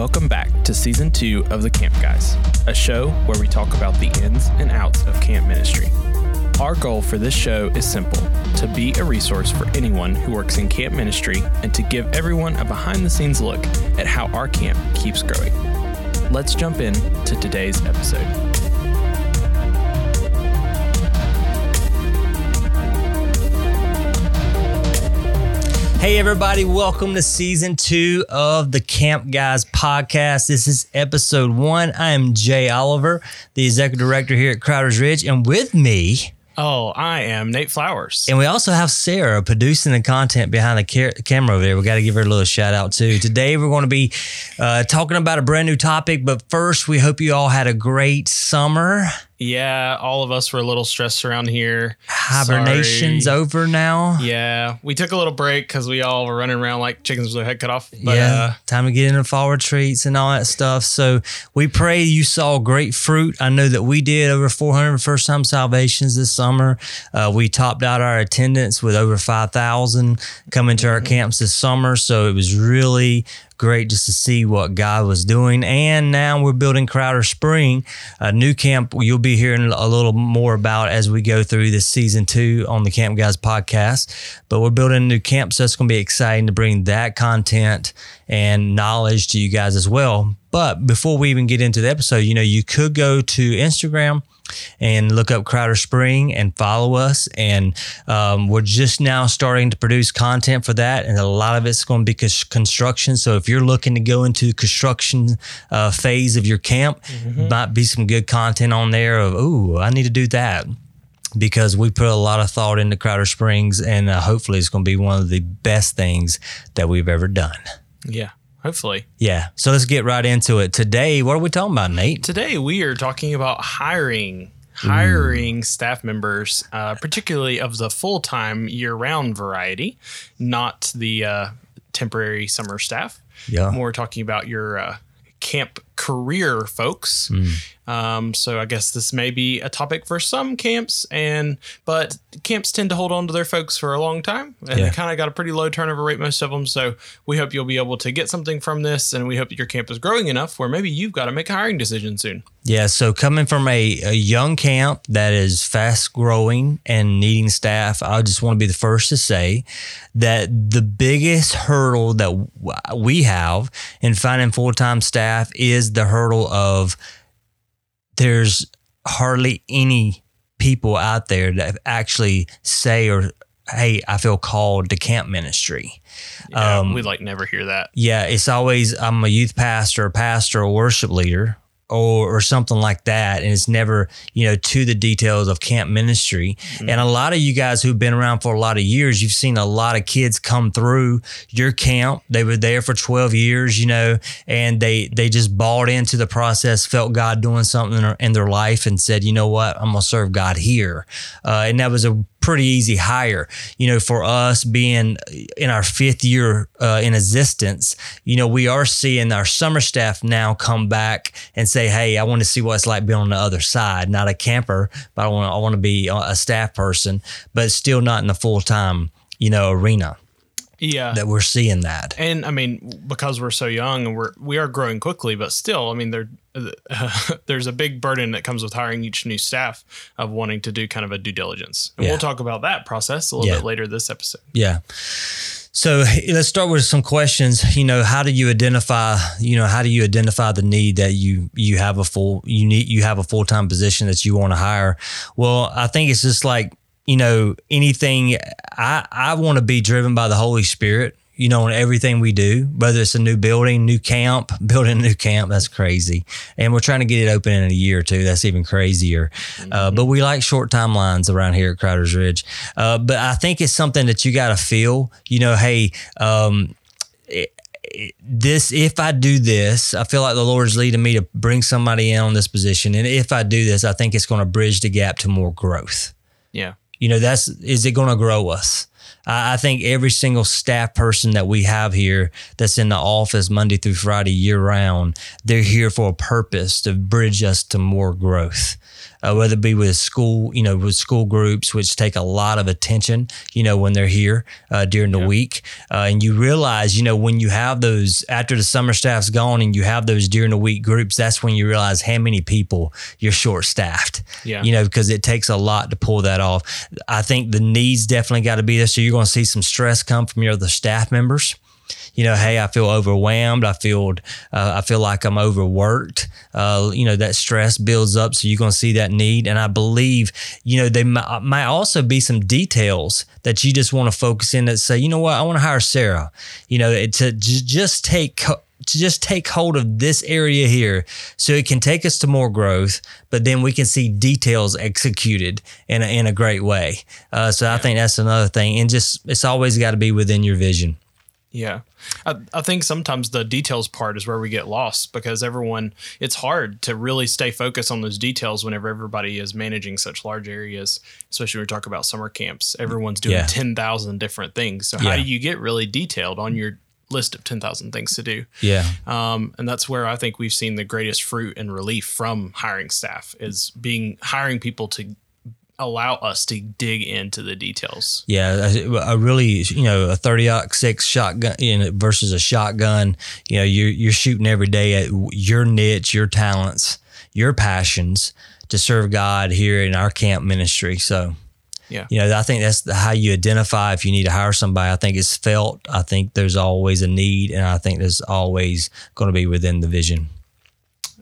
Welcome back to season two of The Camp Guys, a show where we talk about the ins and outs of camp ministry. Our goal for this show is simple to be a resource for anyone who works in camp ministry and to give everyone a behind the scenes look at how our camp keeps growing. Let's jump in to today's episode. Hey, everybody, welcome to season two of the Camp Guys podcast. This is episode one. I am Jay Oliver, the executive director here at Crowder's Ridge, and with me, Oh, I am Nate Flowers. and we also have Sarah producing the content behind the ca- camera over there. We got to give her a little shout out too. Today, we're going to be uh, talking about a brand new topic, but first, we hope you all had a great summer. Yeah, all of us were a little stressed around here. Hibernation's Sorry. over now. Yeah, we took a little break because we all were running around like chickens with their head cut off. But yeah, uh, time to get into fall retreats and all that stuff. So we pray you saw great fruit. I know that we did over 400 first time salvations this summer. Uh, we topped out our attendance with over 5,000 coming to our camps this summer. So it was really great just to see what God was doing. And now we're building Crowder Spring, a new camp you'll be hearing a little more about as we go through this season two on the Camp Guys podcast. But we're building a new camp, so it's going to be exciting to bring that content and knowledge to you guys as well. But before we even get into the episode, you know, you could go to Instagram and look up Crowder Spring and follow us. And um, we're just now starting to produce content for that, and a lot of it's going to be construction. So if you're looking to go into construction uh, phase of your camp, might be some good content on there. Of oh, I need to do that. Because we put a lot of thought into Crowder Springs, and uh, hopefully it's going to be one of the best things that we've ever done. yeah, hopefully. Yeah. So let's get right into it. Today, what are we talking about, Nate? Today we are talking about hiring. Hiring staff members, uh, particularly of the full time year round variety, not the uh, temporary summer staff. Yeah. More talking about your uh, camp career folks. Um, so I guess this may be a topic for some camps, and but camps tend to hold on to their folks for a long time, and Yeah. they kind of got a pretty low turnover rate most of them. So we hope you'll be able to get something from this, and we hope that your camp is growing enough where maybe you've got to make a hiring decision soon. Yeah, so coming from a, a young camp that is fast growing and needing staff, I just want to be the first to say that the biggest hurdle that we have in finding full time staff is the hurdle of there's hardly any people out there that actually say or hey, I feel called to camp ministry. Yeah, Um, we like never hear that. Yeah, it's always I'm a youth pastor, a pastor, a worship leader, or or something like that, and it's never you know to the details of camp ministry. And a lot of you guys who've been around for a lot of years, you've seen a lot of kids come through your camp. They were there for 12 years, you know, and they they just bought into the process, felt God doing something in their, in their life, and said, you know what, I'm gonna serve God here. Uh, and that was a pretty easy hire. You know, for us being in our fifth year uh, in existence, you know, we are seeing our summer staff now come back and say, "Hey, I want to see what it's like being on the other side. Not a camper, but I want I want to be a staff person, but still not in the full time, you know, arena Yeah. that we're seeing that." and I mean, because we're so young and we're we are growing quickly, but still, I mean, there there's a big burden that comes with hiring each new staff of wanting to do kind of a due diligence, and Yeah. we'll talk about that process a little Yeah. bit later this episode. Yeah. So let's start with some questions. You know, how do you identify? You know, how do you identify the need that you you have a full you need you have a full time position that you want to hire? Well, I think it's just like you know anything. I I want to be driven by the Holy Spirit. You know, in everything we do, whether it's a new building, new camp, building a new camp, that's crazy. And we're trying to get it open in a year or two. That's even crazier. Uh, but we like short timelines around here at Crowder's Ridge. Uh, but I think it's something that you got to feel. You know, hey, um, this if I do this, I feel like the Lord's leading me to bring somebody in on this position, and if I do this, I think it's going to bridge the gap to more growth. Yeah, You know, that's is it going to grow us? I think every single staff person that we have here that's in the office Monday through Friday year round, they're here for a purpose to bridge us to more growth. Uh, whether it be with school, you know, with school groups, which take a lot of attention, you know, when they're here uh, during the yeah. week. Uh, and you realize, you know, when you have those after the summer staff's gone and you have those during the week groups, that's when you realize how many people you're short staffed. Yeah. You know, because it takes a lot to pull that off. I think the needs definitely got to be there. So you're going to see some stress come from your other staff members you know, hey, I feel overwhelmed. I feel, uh, I feel like I'm overworked. Uh, you know, that stress builds up. So you're going to see that need. And I believe, you know, they might, might also be some details that you just want to focus in that say, you know what, I want to hire Sarah, you know, to just take, to just take hold of this area here so it can take us to more growth, but then we can see details executed in a, in a great way. Uh, so I think that's another thing. And just, it's always got to be within your vision. Yeah. I, I think sometimes the details part is where we get lost because everyone, it's hard to really stay focused on those details whenever everybody is managing such large areas, especially when we talk about summer camps. Everyone's doing yeah. 10,000 different things. So, yeah. how do you get really detailed on your list of 10,000 things to do? Yeah. Um, and that's where I think we've seen the greatest fruit and relief from hiring staff is being hiring people to allow us to dig into the details. Yeah, a really, you know, a 30 six shotgun you know, versus a shotgun, you know, you're, you're shooting every day at your niche, your talents, your passions to serve God here in our camp ministry. So, yeah. You know, I think that's how you identify if you need to hire somebody. I think it's felt. I think there's always a need, and I think there's always going to be within the vision.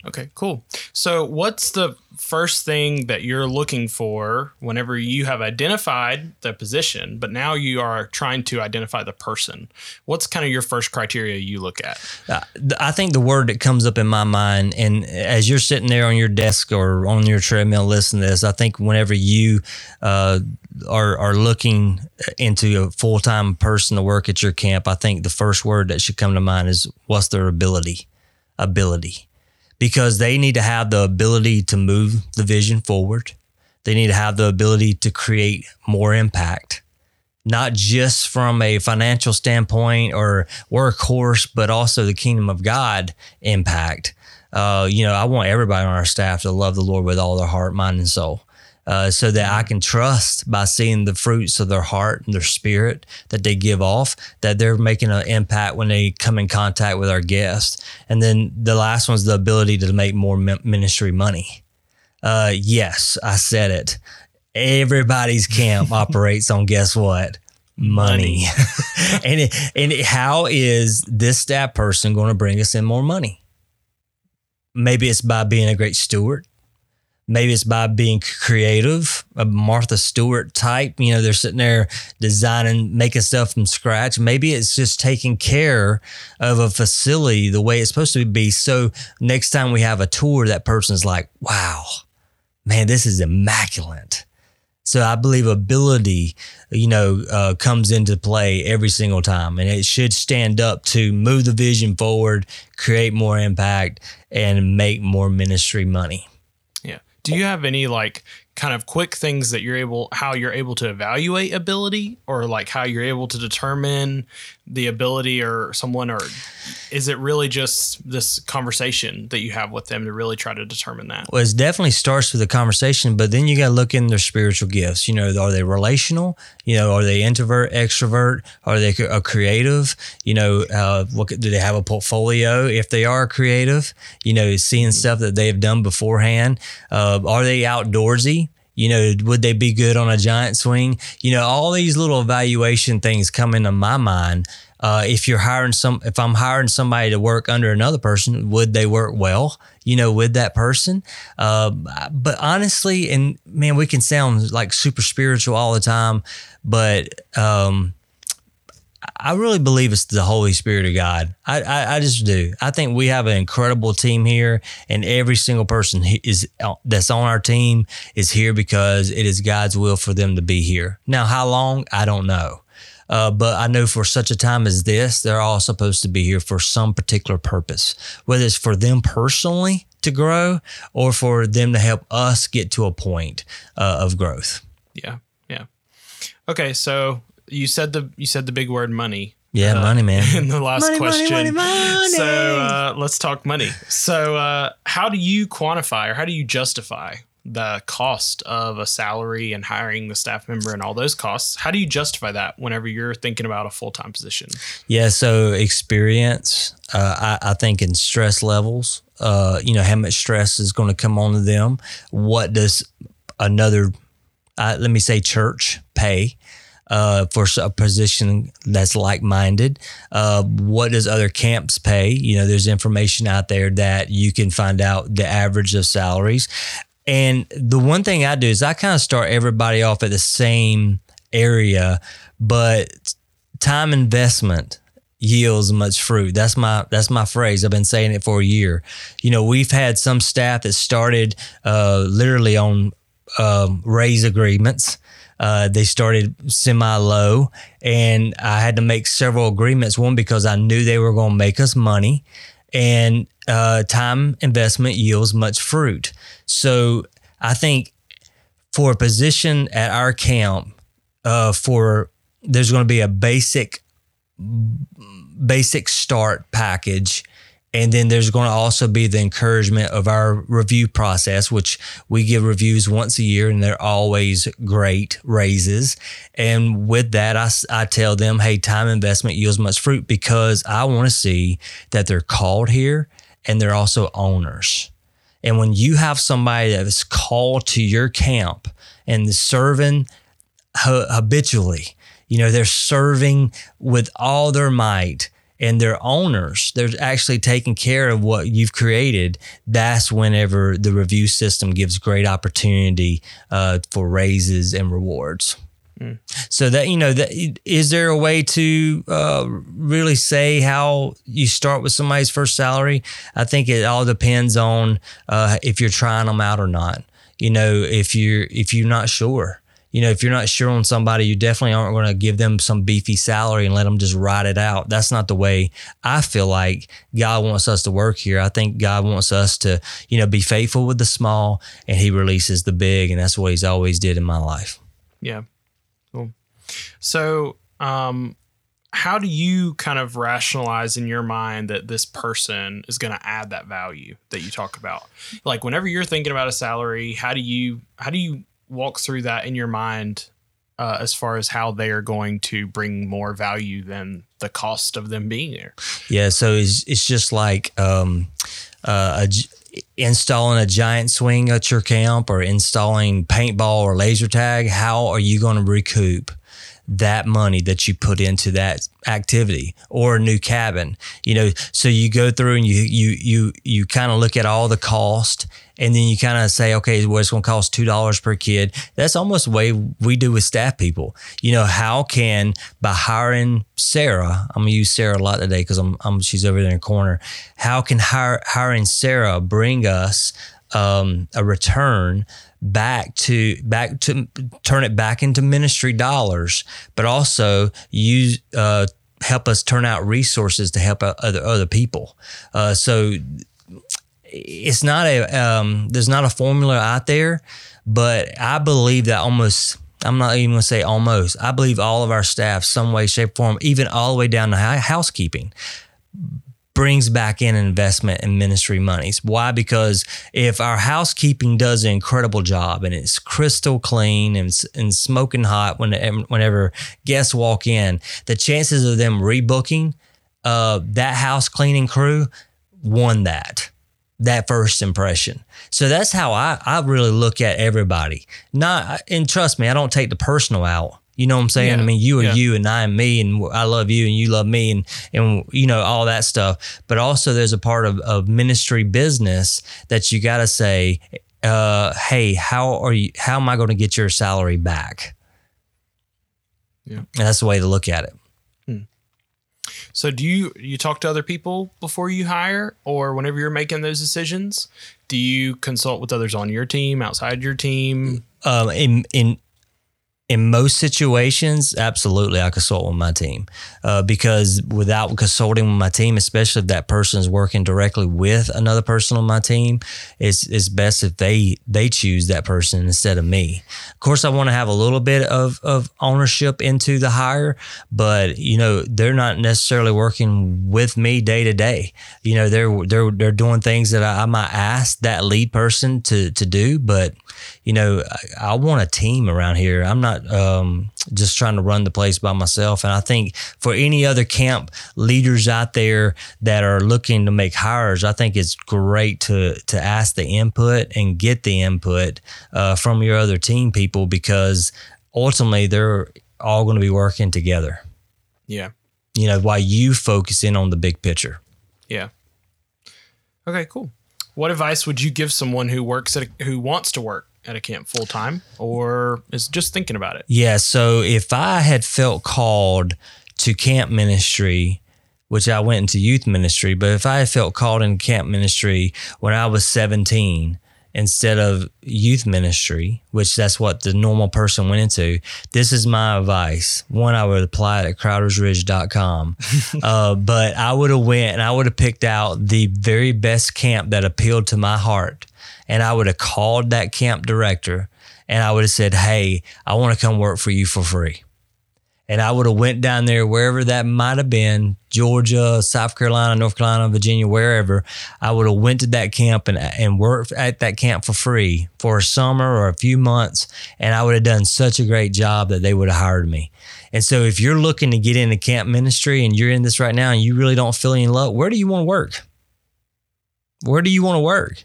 Okay, cool. So, what's the first thing that you're looking for whenever you have identified the position, but now you are trying to identify the person? What's kind of your first criteria you look at? Uh, I think the word that comes up in my mind, and as you're sitting there on your desk or on your treadmill listening to this, I think whenever you uh, are, are looking into a full time person to work at your camp, I think the first word that should come to mind is what's their ability? Ability because they need to have the ability to move the vision forward. They need to have the ability to create more impact, not just from a financial standpoint or workhorse, but also the kingdom of God impact. Uh, you know, I want everybody on our staff to love the Lord with all their heart, mind, and soul uh, so that I can trust by seeing the fruits of their heart and their spirit that they give off, that they're making an impact when they come in contact with our guests. And then the last one's the ability to make more ministry money. Uh, yes, I said it. Everybody's camp operates on guess what? Money. money. and it, and it, how is this staff person going to bring us in more money? Maybe it's by being a great steward. Maybe it's by being creative, a Martha Stewart type. You know, they're sitting there designing, making stuff from scratch. Maybe it's just taking care of a facility the way it's supposed to be. So next time we have a tour, that person's like, wow, man, this is immaculate. So I believe ability, you know, uh, comes into play every single time, and it should stand up to move the vision forward, create more impact, and make more ministry money. Do you have any like kind of quick things that you're able how you're able to evaluate ability or like how you're able to determine the ability or someone or is it really just this conversation that you have with them to really try to determine that? Well it definitely starts with a conversation but then you got to look in their spiritual gifts. You know are they relational? You know are they introvert extrovert? Are they a creative? You know uh, what do they have a portfolio? If they are creative you know seeing stuff that they have done beforehand uh, are they outdoorsy? You know, would they be good on a giant swing? You know, all these little evaluation things come into my mind. Uh, if you're hiring some, if I'm hiring somebody to work under another person, would they work well? You know, with that person. Uh, but honestly, and man, we can sound like super spiritual all the time, but um, I really believe it's the Holy Spirit of God. I, I, I, just do. I think we have an incredible team here, and every single person is that's on our team is here because it is God's will for them to be here. Now, how long? I don't know. Uh, but I know for such a time as this, they're all supposed to be here for some particular purpose, whether it's for them personally to grow or for them to help us get to a point uh, of growth. Yeah. Yeah. Okay. So you said the you said the big word money. Yeah, uh, money, man. In the last money, question. Money, money, so uh, let's talk money. So, uh, how do you quantify or how do you justify the cost of a salary and hiring the staff member and all those costs. How do you justify that whenever you're thinking about a full time position? Yeah, so experience, uh, I, I think in stress levels, uh, you know, how much stress is going to come onto them. What does another, uh, let me say, church pay? Uh, for a position that's like minded. Uh, what does other camps pay? You know, there's information out there that you can find out the average of salaries. And the one thing I do is I kind of start everybody off at the same area, but time investment yields much fruit. That's my that's my phrase. I've been saying it for a year. You know, we've had some staff that started uh, literally on um, raise agreements uh, they started semi low, and I had to make several agreements. One because I knew they were going to make us money, and uh, time investment yields much fruit. So I think for a position at our camp, uh, for there's going to be a basic basic start package and then there's going to also be the encouragement of our review process, which we give reviews once a year and they're always great raises. And with that, I, I tell them, hey, time investment yields much fruit because I want to see that they're called here and they're also owners. And when you have somebody that is called to your camp and serving habitually, you know, they're serving with all their might and they're owners, they're actually taking care of what you've created. That's whenever the review system gives great opportunity uh, for raises and rewards. Mm. So that you know, that is there a way to uh, really say how you start with somebody's first salary? I think it all depends on uh, if you're trying them out or not. You know, if you're if you're not sure, you know, if you're not sure on somebody, you definitely aren't going to give them some beefy salary and let them just ride it out. That's not the way I feel like God wants us to work here. I think God wants us to, you know, be faithful with the small and he releases the big. And that's what he's always did in my life. Yeah. Cool. So, um, how do you kind of rationalize in your mind that this person is going to add that value that you talk about? Like whenever you're thinking about a salary, how do you how do you walk through that in your mind uh, as far as how they are going to bring more value than the cost of them being there. Yeah, so it's it's just like um, uh, a, installing a giant swing at your camp or installing paintball or laser tag. How are you going to recoup that money that you put into that activity or a new cabin you know so you go through and you you you you kind of look at all the cost and then you kind of say okay well it's going to cost two dollars per kid. That's almost the way we do with staff people. You know how can by hiring sarah i'm going to use sarah a lot today because I'm, I'm she's over there in the corner. How can hire, hiring sarah bring us um, a return back to back to turn it back into ministry dollars, but also use uh, help us turn out resources to help other other people. Uh, so it's not a um, there's not a formula out there, but I believe that almost. I'm not even to say almost. I believe all of our staff, some way, shape, form, even all the way down to housekeeping, brings back in investment and ministry monies. Why? Because if our housekeeping does an incredible job and it's crystal clean and, and smoking hot when, whenever guests walk in, the chances of them rebooking uh, that house cleaning crew won that that first impression. So that's how I, I really look at everybody. Not and trust me, I don't take the personal out. You know what I'm saying? Yeah. I mean, you are yeah. you and I am me and I love you and you love me and, and, you know, all that stuff. But also there's a part of, of ministry business that you got to say, uh, Hey, how are you, how am I going to get your salary back? Yeah. And that's the way to look at it. So do you, you talk to other people before you hire or whenever you're making those decisions? Do you consult with others on your team, outside your team? Um, in, in, in most situations, absolutely, I consult with my team uh, because without consulting with my team, especially if that person is working directly with another person on my team, it's it's best if they they choose that person instead of me. Of course, I want to have a little bit of of ownership into the hire, but you know they're not necessarily working with me day to day. You know they're they're they're doing things that I, I might ask that lead person to to do, but you know, I, I, want a team around here. I'm not um, just trying to run the place by myself. And I think for any other camp leaders out there that are looking to make hires, I think it's great to to ask the input and get the input uh, from your other team people because ultimately they're all going to be working together. Yeah. You know, while you focus in on the big picture. Yeah. Okay, cool. What advice would you give someone who works at a, who wants to work at a camp full time or is just thinking about it? Yeah. So if I had felt called to camp ministry, which I went into youth ministry, but if I had felt called in camp ministry when I was 17, instead of youth ministry, which that's what the normal person went into, this is my advice. One, I would apply it at crowdersridge.com. uh, but I would have went and I would have picked out the very best camp that appealed to my heart. And I would have called that camp director and I would have said, Hey, I want to come work for you for free and I would have went down there wherever that might have been, Georgia, South Carolina, North Carolina, Virginia, wherever. I would have went to that camp and and worked at that camp for free for a summer or a few months, and I would have done such a great job that they would have hired me. And so, if you're looking to get into camp ministry and you're in this right now and you really don't feel any love, where do you want to work? Where do you want to work?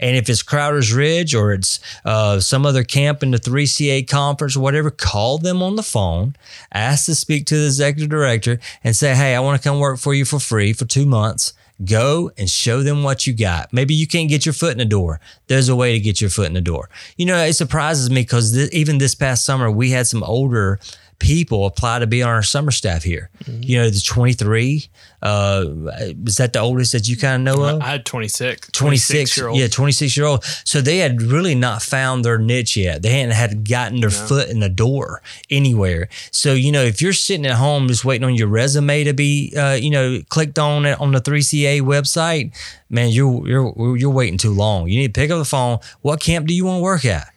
And if it's Crowder's Ridge or it's uh, some other camp in the 3CA conference or whatever, call them on the phone, ask to speak to the executive director, and say, hey, I want to come work for you for free for two months. Go and show them what you got. Maybe you can't get your foot in the door. There's a way to get your foot in the door. You know, it surprises me because th- even this past summer, we had some older people apply to be on our summer staff here. Mm-hmm. You know, the 23. Uh, is that the oldest that you kind of know of? I had 26. 26, year old. Yeah, 26 year old. So they had really not found their niche yet. They hadn't had gotten their no. foot in the door anywhere. So, you know, if you're sitting at home just waiting on your resume to be, uh, you know, clicked on it on the 3CA website, man, you're, you're, you're waiting too long. You need to pick up the phone. What camp do you want to work at?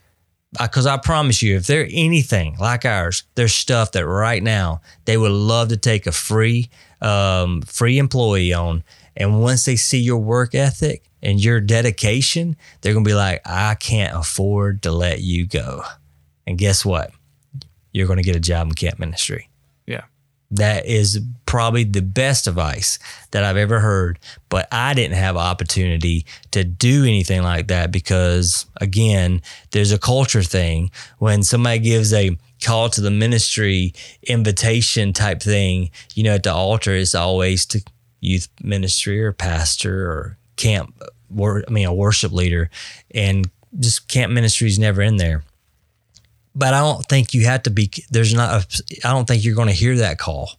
Because I promise you, if they're anything like ours, there's stuff that right now they would love to take a free, um, free employee on, and once they see your work ethic and your dedication, they're gonna be like, I can't afford to let you go. And guess what? You're gonna get a job in camp ministry. That is probably the best advice that I've ever heard. But I didn't have opportunity to do anything like that because, again, there's a culture thing. When somebody gives a call to the ministry invitation type thing, you know, at the altar, it's always to youth ministry or pastor or camp, I mean, a worship leader. And just camp ministry is never in there but I don't think you have to be. There's not. I don't think you're going to hear that call.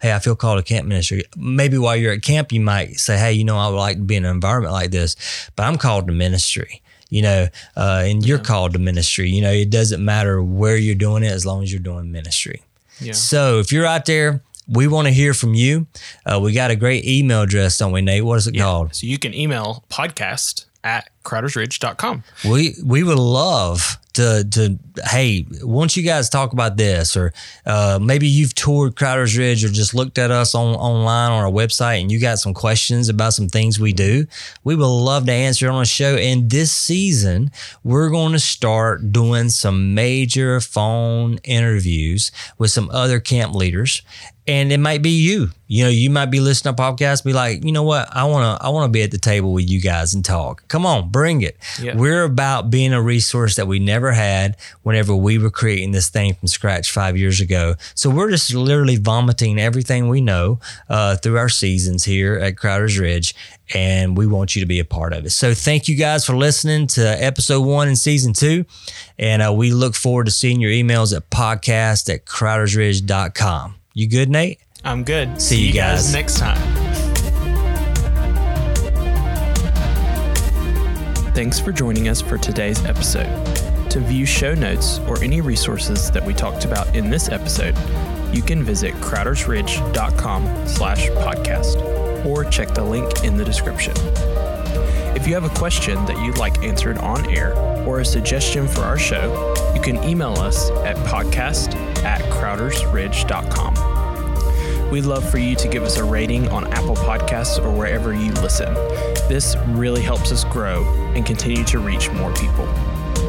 Hey, I feel called to camp ministry. Maybe while you're at camp, you might say, "Hey, you know, I would like to be in an environment like this," but I'm called to ministry. You know, uh, and you're yeah. called to ministry. You know, it doesn't matter where you're doing it as long as you're doing ministry. Yeah. So if you're out there we want to hear from you. Uh, we got a great email address, don't we, Nate? What is it yeah. called? So you can email podcast at crowdersridge.com. We we would love to to hey, once you guys talk about this, or uh, maybe you've toured Crowder's Ridge or just looked at us on online on our website and you got some questions about some things we do, we would love to answer on a show. And this season, we're going to start doing some major phone interviews with some other camp leaders and it might be you. You know, you might be listening to podcasts, be like, you know what, I wanna, I wanna be at the table with you guys and talk. Come on, bring it. Yeah. We're about being a resource that we never had whenever we were creating this thing from scratch five years ago. So we're just literally vomiting everything we know uh, through our seasons here at Crowder's Ridge, and we want you to be a part of it. So thank you guys for listening to episode one and season two, and uh, we look forward to seeing your emails at podcast at crowdersridge.com. You good, Nate? I'm good. See, See you guys. guys next time. Thanks for joining us for today's episode. To view show notes or any resources that we talked about in this episode, you can visit crowdersridge.com slash podcast or check the link in the description. If you have a question that you'd like answered on air or a suggestion for our show, you can email us at podcast at crowdersridge.com. We'd love for you to give us a rating on Apple Podcasts or wherever you listen. This really helps us grow and continue to reach more people.